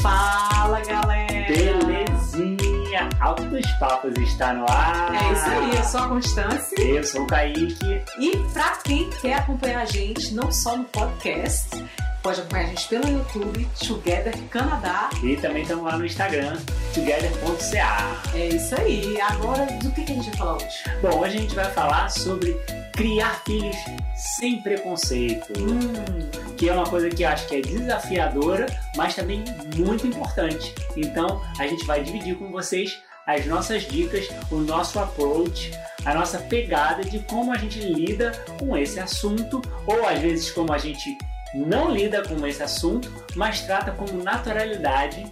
Fala galera! Belezinha! Altos Papos está no ar! É isso aí, eu sou a Constância. Eu sou o Kaique. E pra quem quer acompanhar a gente, não só no podcast, pode acompanhar a gente pelo YouTube, Together Canadá. E também estamos lá no Instagram, together.ca. É isso aí. Agora, do que, que a gente vai falar hoje? Bom, hoje a gente vai falar sobre criar filhos sem preconceito. Hum, que é uma coisa que eu acho que é desafiadora, mas também muito importante. Então, a gente vai dividir com vocês as nossas dicas, o nosso approach, a nossa pegada de como a gente lida com esse assunto, ou às vezes como a gente não lida com esse assunto, mas trata com naturalidade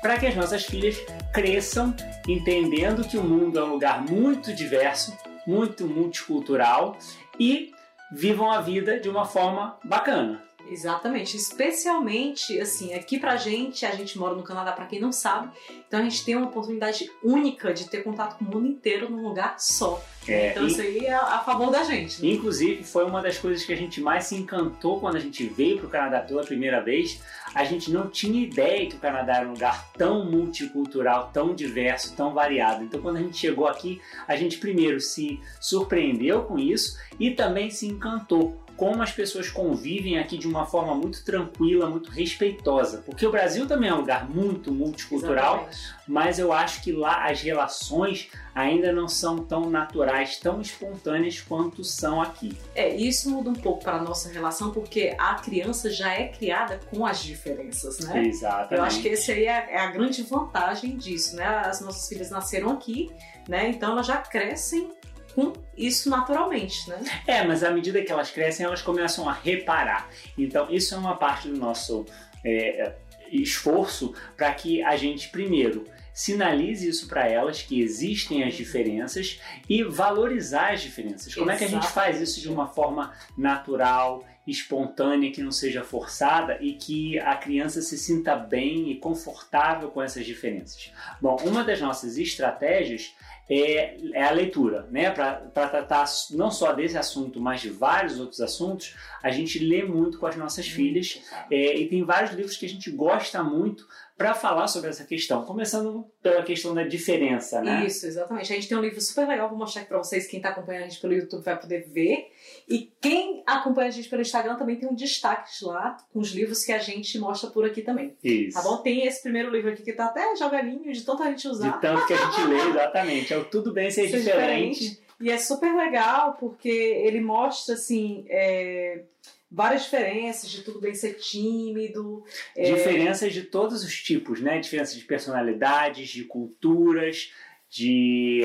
para que as nossas filhas cresçam entendendo que o mundo é um lugar muito diverso, muito multicultural e vivam a vida de uma forma bacana. Exatamente. Especialmente, assim, aqui pra gente, a gente mora no Canadá, pra quem não sabe, então a gente tem uma oportunidade única de ter contato com o mundo inteiro num lugar só. É, então e- isso aí é a favor da gente. né? Inclusive, foi uma das coisas que a gente mais se encantou quando a gente veio para o Canadá pela primeira vez. A gente não tinha ideia que o Canadá era um lugar tão multicultural, tão diverso, tão variado. Então, quando a gente chegou aqui, a gente primeiro se surpreendeu com isso e também se encantou como as pessoas convivem aqui de uma forma muito tranquila, muito respeitosa. Porque o Brasil também é um lugar muito multicultural, Exatamente. mas eu acho que lá as relações ainda não são tão naturais, tão espontâneas quanto são aqui. É, isso muda um pouco para a nossa relação, porque a criança já é criada com as diferenças, né? Exatamente. Eu acho que esse aí é, é a grande vantagem disso, né? As nossas filhas nasceram aqui, né? Então elas já crescem com isso naturalmente, né? É, mas à medida que elas crescem, elas começam a reparar. Então, isso é uma parte do nosso é, esforço para que a gente, primeiro, sinalize isso para elas, que existem as diferenças, e valorizar as diferenças. Como é que a gente faz isso de uma forma natural, espontânea, que não seja forçada e que a criança se sinta bem e confortável com essas diferenças? Bom, uma das nossas estratégias é, é a leitura, né? Para tratar não só desse assunto, mas de vários outros assuntos, a gente lê muito com as nossas filhas é, e tem vários livros que a gente gosta muito para falar sobre essa questão. Começando pela questão da diferença, né? Isso, exatamente. A gente tem um livro super legal, vou mostrar aqui pra vocês. Quem tá acompanhando a gente pelo YouTube vai poder ver. E quem acompanha a gente pelo Instagram também tem um destaque lá com os livros que a gente mostra por aqui também. Isso. Tá bom? Tem esse primeiro livro aqui que tá até já velhinho, de tanta gente usar. De tanto que a gente lê, exatamente. É o Tudo Bem Ser, Ser diferente. E é super legal porque ele mostra, assim, é, várias diferenças de tudo bem ser tímido. é, Diferenças de todos os tipos, né? Diferenças de personalidades, de culturas, de.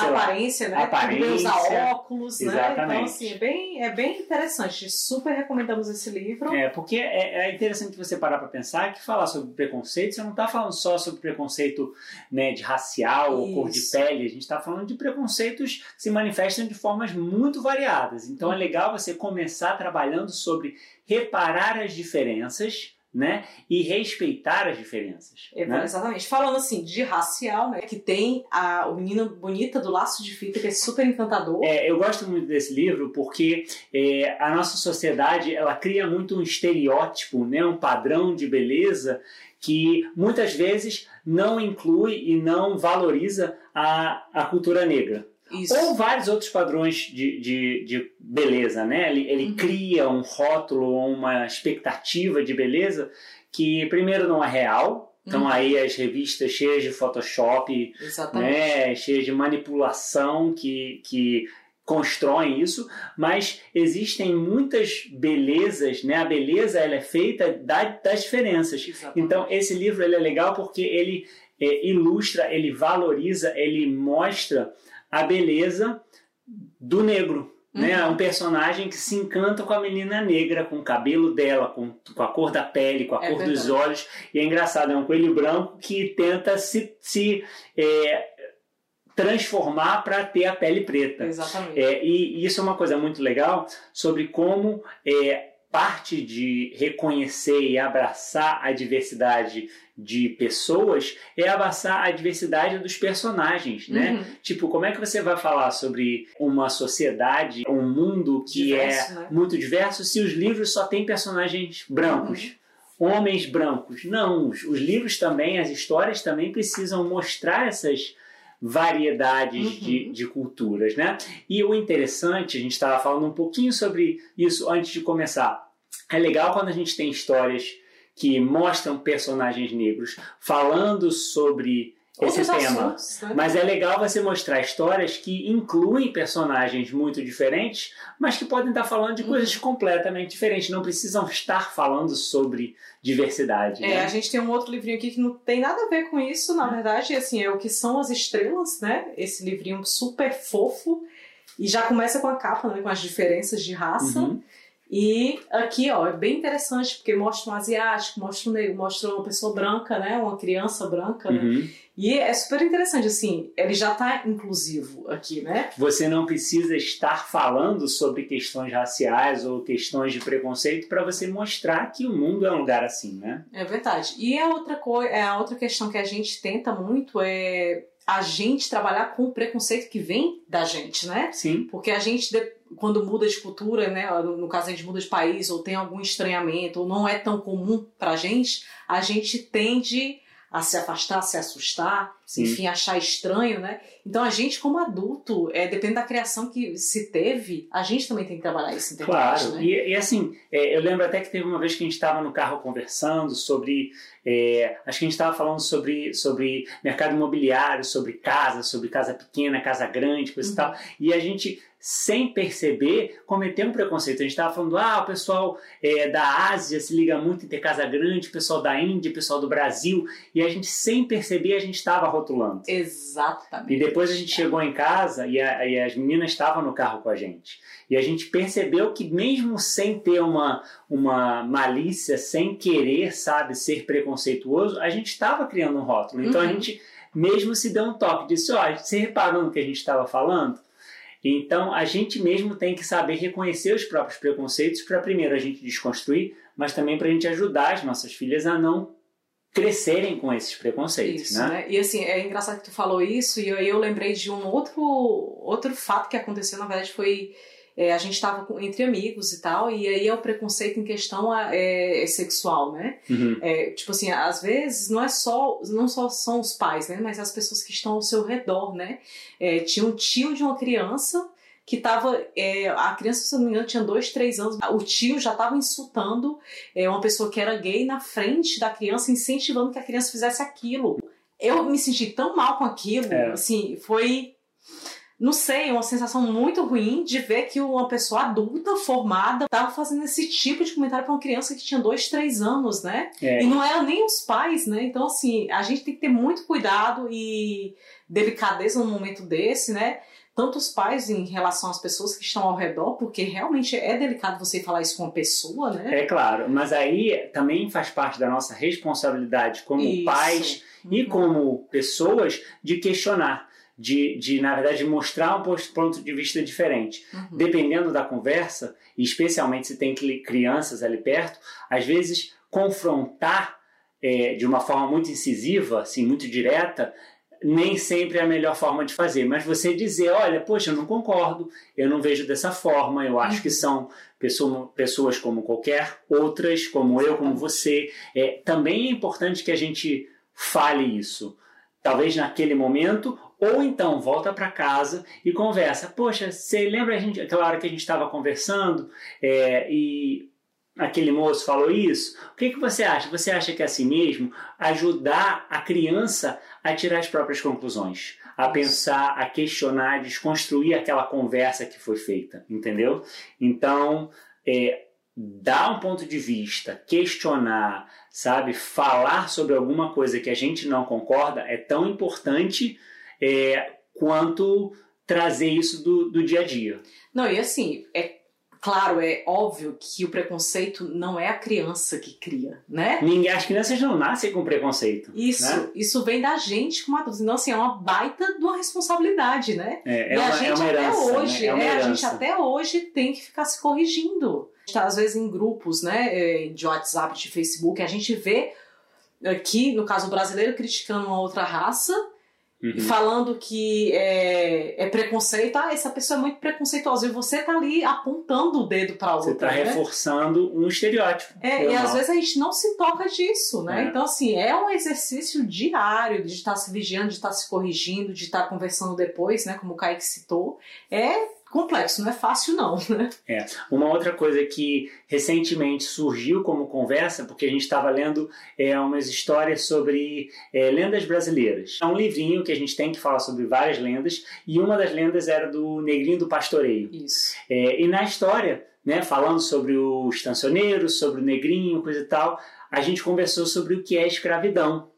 Lá, aparência, né? aparência. Usar óculos, né? Então, Exatamente. assim, é bem, é bem interessante. Super recomendamos esse livro. É, porque é, é interessante você parar para pensar que falar sobre preconceito, você não está falando só sobre preconceito né, de racial ou cor de Isso. pele, a gente está falando de preconceitos que se manifestam de formas muito variadas. Então é legal você começar trabalhando sobre reparar as diferenças né, e respeitar as diferenças. É, né? Exatamente. Falando assim, de racial, né? Que tem a, o menino bonita do laço de fita, que é super encantador. É, eu gosto muito desse livro porque é, a nossa sociedade ela cria muito um estereótipo, né, um padrão de beleza que muitas vezes não inclui e não valoriza a, a cultura negra. Isso. Ou vários outros padrões de, de, de beleza, né? Ele, ele Uhum. cria um rótulo ou uma expectativa de beleza que, primeiro, não é real. Então, Uhum. aí as revistas cheias de Photoshop, Exatamente. né, cheias de manipulação que, que constroem isso, mas existem muitas belezas, né? A beleza ela é feita da- das diferenças. Exatamente. Então esse livro ele é legal porque ele é, ilustra, ele valoriza, ele mostra a beleza do negro. Né? Uhum. Um personagem que se encanta com a menina negra, com o cabelo dela, com, com a cor da pele, com a É cor dos verdade. olhos. E é engraçado, é um coelho branco que tenta se, se é, transformar para ter a pele preta. Exatamente. É, e, e isso é uma coisa muito legal sobre como é, parte de reconhecer e abraçar a diversidade de pessoas é abraçar a diversidade dos personagens, né? Uhum. Tipo, como é que você vai falar sobre uma sociedade, um mundo que Diverso, é né? muito diverso se os livros só têm personagens brancos? Homens brancos. Não, os livros também, as histórias também precisam mostrar essas variedades Uhum. de, de culturas, né? E o interessante, a gente estava falando um pouquinho sobre isso antes de começar. É legal quando a gente tem histórias que mostram personagens negros falando sobre esse tema. assuntos, né? Mas é legal você mostrar histórias que incluem personagens muito diferentes, mas que podem estar falando de Uhum. coisas completamente diferentes. Não precisam estar falando sobre diversidade. É, né? a gente tem um outro livrinho aqui que não tem nada a ver com isso, na verdade, assim, é o que são as estrelas, né? Esse livrinho super fofo e já começa com a capa, né? Com as diferenças de raça. Uhum. E aqui, ó, é bem interessante porque mostra um asiático, mostra um negro, mostra uma pessoa branca, né? Uma criança branca, né? Uhum. E é super interessante, assim, ele já tá inclusivo aqui, né? Você não precisa estar falando sobre questões raciais ou questões de preconceito para você mostrar que o mundo é um lugar assim, né? É verdade. E a outra coisa, é a outra questão que a gente tenta muito é a gente trabalhar com o preconceito que vem da gente, né? Sim. Porque a gente, quando muda de cultura, né? No caso, a gente muda de país, ou tem algum estranhamento, ou não é tão comum pra gente, a gente tende a se afastar, a se assustar, Sim. enfim, achar estranho, né? Então a gente, como adulto, é, depende da criação que se teve, a gente também tem que trabalhar isso Claro, né? e, e assim, é, eu lembro até que teve uma vez que a gente estava no carro conversando sobre. é, acho que a gente estava falando sobre, sobre mercado imobiliário, sobre casa, sobre casa pequena, casa grande, coisa e Uhum. tal. E a gente, sem perceber, cometeu um preconceito. A gente estava falando, ah, o pessoal é, da Ásia se liga muito em ter casa grande, o pessoal da Índia, o pessoal do Brasil. E a gente, sem perceber, a gente estava rotulando. Exatamente. E depois a gente chegou em casa e, a- e as meninas estavam no carro com a gente. E a gente percebeu que mesmo sem ter uma, uma malícia, sem querer, sabe, ser preconceituoso, a gente estava criando um rótulo. Então a Uhum. gente mesmo se deu um toque, disse, ó, você reparou no que a gente estava falando? Então a gente mesmo tem que saber reconhecer os próprios preconceitos para primeiro a gente desconstruir, mas também para a gente ajudar as nossas filhas a não crescerem com esses preconceitos, Isso, né? né? E assim, é engraçado que tu falou isso, e aí eu lembrei de um outro, outro fato que aconteceu, na verdade, foi. É, a gente estava entre amigos e tal, e aí é o preconceito em questão é, é sexual, né? Uhum. É, tipo assim, às vezes não é só, não só são os pais, né? Mas as pessoas que estão ao seu redor, né? É, tinha um tio de uma criança que tava. é, a criança, se não me engano, tinha dois, três anos. O tio já estava insultando é, uma pessoa que era gay na frente da criança, incentivando que a criança fizesse aquilo. Eu me senti tão mal com aquilo, assim, foi. Não sei, uma sensação muito ruim de ver que uma pessoa adulta, formada, estava fazendo esse tipo de comentário para uma criança que tinha dois, três anos, né? É, E não eram nem os pais, né? Então, assim, a gente tem que ter muito cuidado e delicadeza num momento desse, né? Tanto os pais em relação às pessoas que estão ao redor, porque realmente é delicado você falar isso com uma pessoa, né? É claro, mas aí também faz parte da nossa responsabilidade como Isso. pais e Uhum. como pessoas de questionar, de, de na verdade mostrar um ponto de vista diferente. Uhum. Dependendo da conversa, e especialmente se tem crianças ali perto, às vezes confrontar é, de uma forma muito incisiva, assim, muito direta, nem sempre é a melhor forma de fazer. Mas você dizer, olha, poxa, eu não concordo, eu não vejo dessa forma, eu acho que são pessoa- pessoas como qualquer outras, como eu, como você. É, também é importante que a gente fale isso. Talvez naquele momento, ou então volta para casa e conversa. Poxa, você lembra a gente, aquela hora que a gente estava conversando é, e aquele moço falou isso? O que, que você acha? Você acha que é assim mesmo? Ajudar a criança a tirar as próprias conclusões, a pensar, a questionar, a desconstruir aquela conversa que foi feita, entendeu? Então, é, dar um ponto de vista, questionar, sabe, falar sobre alguma coisa que a gente não concorda é tão importante é, quanto trazer isso do, do dia a dia. Não, e assim, é claro, é óbvio que o preconceito não é a criança que cria, né? Ninguém, as crianças não nascem com preconceito. Isso, né? isso vem da gente como adultos. Então, assim, é uma baita de uma responsabilidade, né? É, é e a uma, gente é uma herança, até hoje, né? é a gente até hoje tem que ficar se corrigindo. Está às vezes em grupos, né, é, de WhatsApp, de Facebook, a gente vê aqui, no caso brasileiro, criticando uma outra raça, Uhum. falando que é, é, preconceito, ah, essa pessoa é muito preconceituosa, e você tá ali apontando o dedo para outra. Você tá né? reforçando um estereótipo. É, e às vezes a gente não se toca disso, né? É. Então, assim, é um exercício diário de estar se vigiando, de estar se corrigindo, de estar conversando depois, né? Como o Kaique citou. É complexo, não é fácil não, né? É. Uma outra coisa que recentemente surgiu como conversa, porque a gente estava lendo é, umas histórias sobre é, lendas brasileiras. É um livrinho que a gente tem que falar sobre várias lendas, e uma das lendas era do Negrinho do Pastoreio. Isso. É, e na história, né, falando sobre o estancioneiro, sobre o negrinho, coisa e tal, a gente conversou sobre o que é escravidão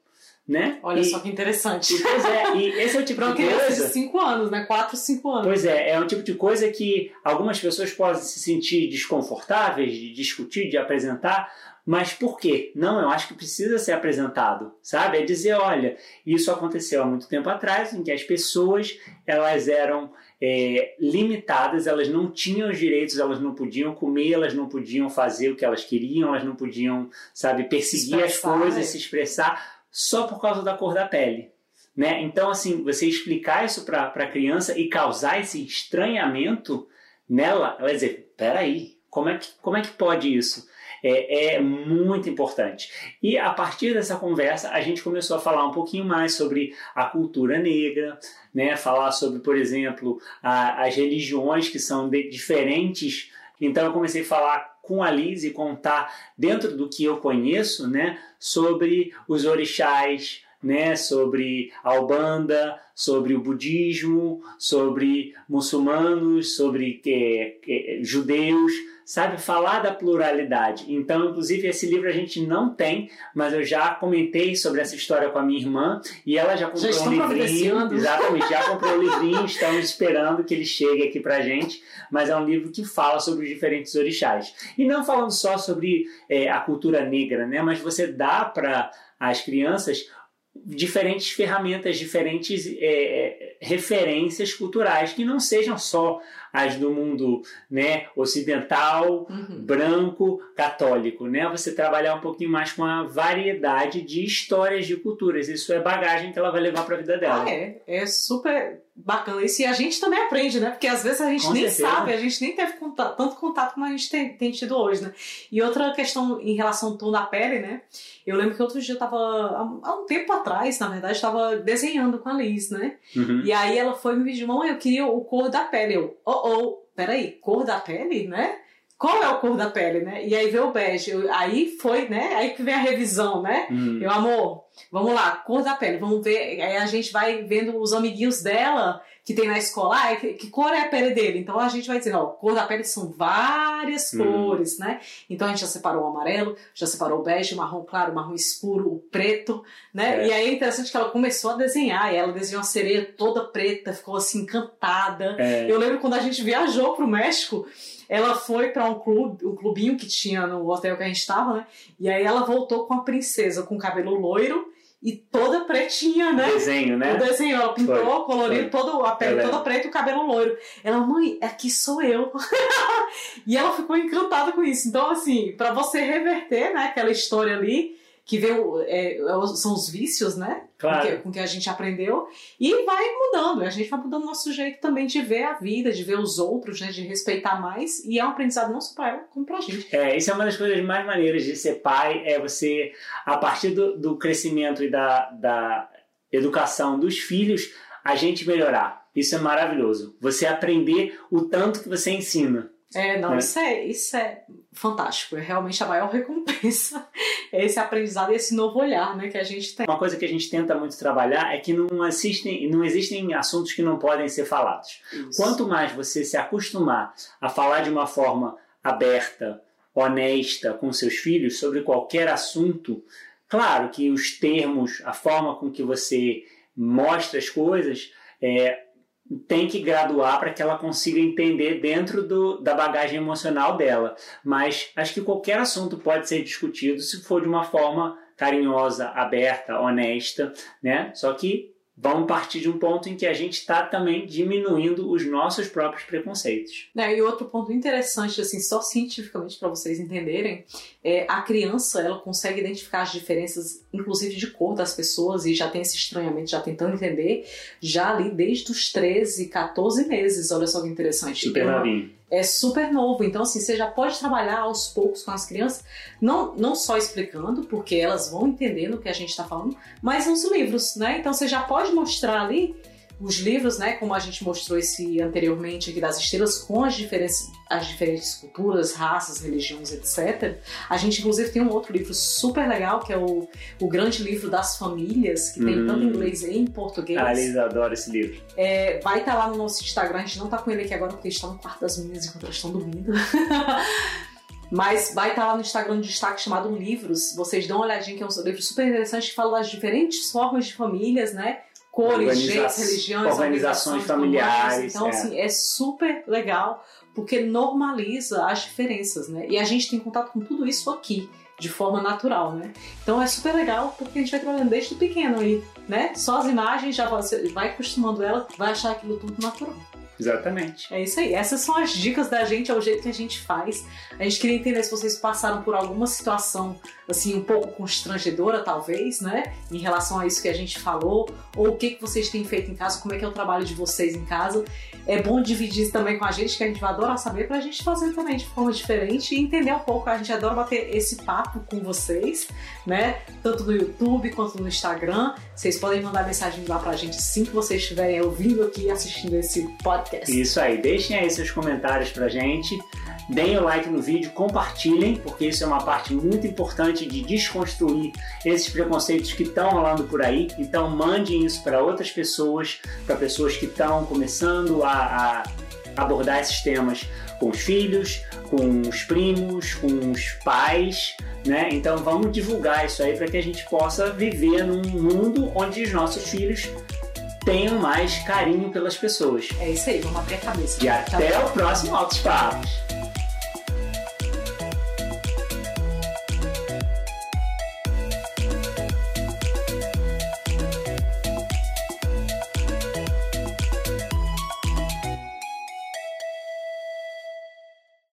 né? Olha e, só que interessante. Pois é, e esse é o tipo pra de coisa... de 5 anos, né? 4, 5 anos. Pois é, é um tipo de coisa que algumas pessoas podem se sentir desconfortáveis de discutir, de apresentar, mas por quê? Não, eu acho que precisa ser apresentado, sabe? É dizer, olha, isso aconteceu há muito tempo atrás, em que as pessoas, elas eram é, limitadas, elas não tinham os direitos, elas não podiam comer, elas não podiam fazer o que elas queriam, elas não podiam, sabe, perseguir as coisas, é. se expressar só por causa da cor da pele. Né? Então, assim, você explicar isso para a criança e causar esse estranhamento nela, ela vai dizer: peraí, como é que, como é que pode isso? É, é, muito importante. E a partir dessa conversa, a gente começou a falar um pouquinho mais sobre a cultura negra, né? falar sobre, por exemplo, a, as religiões que são de, diferentes. Então, eu comecei a falar com a Liz e contar dentro do que eu conheço, né, sobre os orixás, né, sobre a Ubanda, sobre o budismo, sobre muçulmanos, sobre é, é, judeus, sabe? Falar da pluralidade. Então, inclusive, esse livro a gente não tem, mas eu já comentei sobre essa história com a minha irmã e ela já comprou já um livrinho. Exatamente, já comprou o um livrinho, estamos esperando que ele chegue aqui pra gente, mas é um livro que fala sobre os diferentes orixás. E não falando só sobre é, a cultura negra, né? Mas você dá para as crianças diferentes ferramentas, diferentes é, referências culturais que não sejam só as do mundo né, ocidental, uhum. branco, católico. Né? Você trabalhar um pouquinho mais com a variedade de histórias de culturas. Isso é bagagem que ela vai levar para a vida dela. Ah, é. É super bacana isso. E a gente também aprende, né? Porque às vezes a gente com nem certeza. sabe, a gente nem teve contato, tanto contato como a gente tem, tem, tido hoje, né? E outra questão em relação ao tom da pele, né? Eu lembro que outro dia eu tava, há um tempo atrás, na verdade, estava desenhando com a Liz, né? Uhum. E aí ela foi me pedir, mãe, eu queria o cor da pele. Eu, oh, oh, peraí, cor da pele, né? Qual é o cor da pele, né? E aí veio o bege. Aí foi, né? Aí que vem a revisão, né? Hum. Eu, amor, vamos lá, cor da pele, vamos ver. Aí a gente vai vendo os amiguinhos dela que tem na escola, ah, que, que, cor é a pele dele? Então a gente vai dizer, ó, cor da pele são várias hum. cores, né? Então a gente já separou o amarelo, já separou o bege, o marrom claro, o marrom escuro, o preto, né? É. E aí é interessante que ela começou a desenhar, e ela desenhou uma sereia toda preta, ficou assim encantada. É. Eu lembro quando a gente viajou pro México, ela foi para um clube, um clubinho que tinha no hotel que a gente estava, né? E aí ela voltou com a princesa com cabelo loiro e toda pretinha, né? O desenho, né? O desenho, ela pintou, foi, coloriu todo, a pele toda preta e o cabelo loiro. Ela, mãe, aqui sou eu. e ela ficou encantada com isso. Então, assim, para você reverter, né, aquela história ali, que vê é, é são os vícios, né? Claro. Com, que, com que a gente aprendeu. E vai mudando. A gente vai mudando o nosso jeito também de ver a vida, de ver os outros, né? De respeitar mais. E é um aprendizado não só para ela, como para a gente. É, isso é uma das coisas mais maneiras de ser pai. É você, a partir do, do crescimento e da, da educação dos filhos, a gente melhorar. Isso é maravilhoso. Você aprender o tanto que você ensina. É, não, né? isso, é, isso é fantástico. É realmente a maior recompensa. É esse aprendizado e esse novo olhar né, que a gente tem. Uma coisa que a gente tenta muito trabalhar é que não, assistem, não existem assuntos que não podem ser falados. Isso. Quanto mais você se acostumar a falar de uma forma aberta, honesta com seus filhos sobre qualquer assunto, claro que os termos, a forma com que você mostra as coisas, é, tem que graduar para que ela consiga entender dentro do, da bagagem emocional dela. Mas acho que qualquer assunto pode ser discutido se for de uma forma carinhosa, aberta, honesta, né? Só que vamos partir de um ponto em que a gente está também diminuindo os nossos próprios preconceitos. É, e outro ponto interessante, assim, só cientificamente para vocês entenderem, é a criança ela consegue identificar as diferenças, inclusive de cor das pessoas, e já tem esse estranhamento, já tentando entender, já ali desde os 13, 14 meses. Olha só que interessante. Super novinho é super novo. Então, assim, você já pode trabalhar aos poucos com as crianças, não, não só explicando, porque elas vão entendendo o que a gente está falando, mas nos livros, né? Então, você já pode mostrar ali os livros, né, como a gente mostrou esse anteriormente aqui das estrelas, com as diferentes, as diferentes culturas, raças, religiões, etc. A gente, inclusive, tem um outro livro super legal, que é o, o Grande Livro das Famílias, que tem tanto em hum. inglês e em português. Ah, eles adoram esse livro. É, vai estar tá lá no nosso Instagram, a gente não está com ele aqui agora porque está no quarto das meninas enquanto elas estão dormindo. Mas vai estar tá lá no Instagram um destaque chamado Livros. Vocês dão uma olhadinha, que é um livro super interessante que fala das diferentes formas de famílias, né? Cores, jeitos, religiões, organizações familiares. Então, é. assim, é super legal porque normaliza as diferenças, né? E a gente tem contato com tudo isso aqui de forma natural, né? Então é super legal porque a gente vai trabalhando desde pequeno aí, né? Só as imagens já você vai acostumando ela, vai achar aquilo tudo natural. Exatamente. É isso aí. Essas são as dicas da gente, é o jeito que a gente faz. A gente queria entender se vocês passaram por alguma situação assim um pouco constrangedora, talvez, né? Em relação a isso que a gente falou, ou o que, que vocês têm feito em casa, como é que é o trabalho de vocês em casa. É bom dividir isso também com a gente, que a gente vai adorar saber, pra gente fazer também de forma diferente e entender um pouco. A gente adora bater esse papo com vocês, né? Tanto no YouTube quanto no Instagram. Vocês podem mandar mensagem lá pra gente assim que vocês estiverem ouvindo aqui assistindo esse podcast. Isso aí, deixem aí seus comentários pra gente. Deem o like no vídeo, compartilhem, porque isso é uma parte muito importante de desconstruir esses preconceitos que estão rolando por aí. Então, mandem isso para outras pessoas, para pessoas que estão começando a, a abordar esses temas com os filhos, com os primos, com os pais, né? Então vamos divulgar isso aí para que a gente possa viver num mundo onde os nossos filhos tenham mais carinho pelas pessoas. É isso aí, vamos abrir a cabeça. E até o próximo Altos Papos.